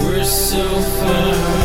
We're so far.